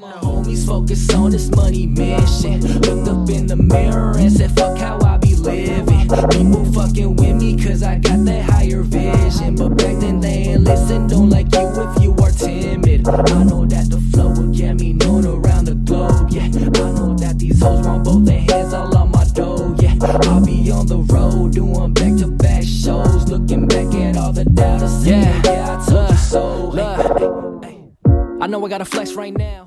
My homies focus on this money mission. Looked up in the mirror and said, fuck how I be living. People fucking with me cause I got that higher vision. But back then they ain't listen, don't like you if you are timid. I know that the flow will get me known around the globe, yeah. I know that these hoes want both their hands all on my dough, yeah. I'll be on the road doing back to back shows. Looking back at all the doubters, Yeah. yeah, I told you so. Look, Hey, hey, hey. I know I gotta flex right now.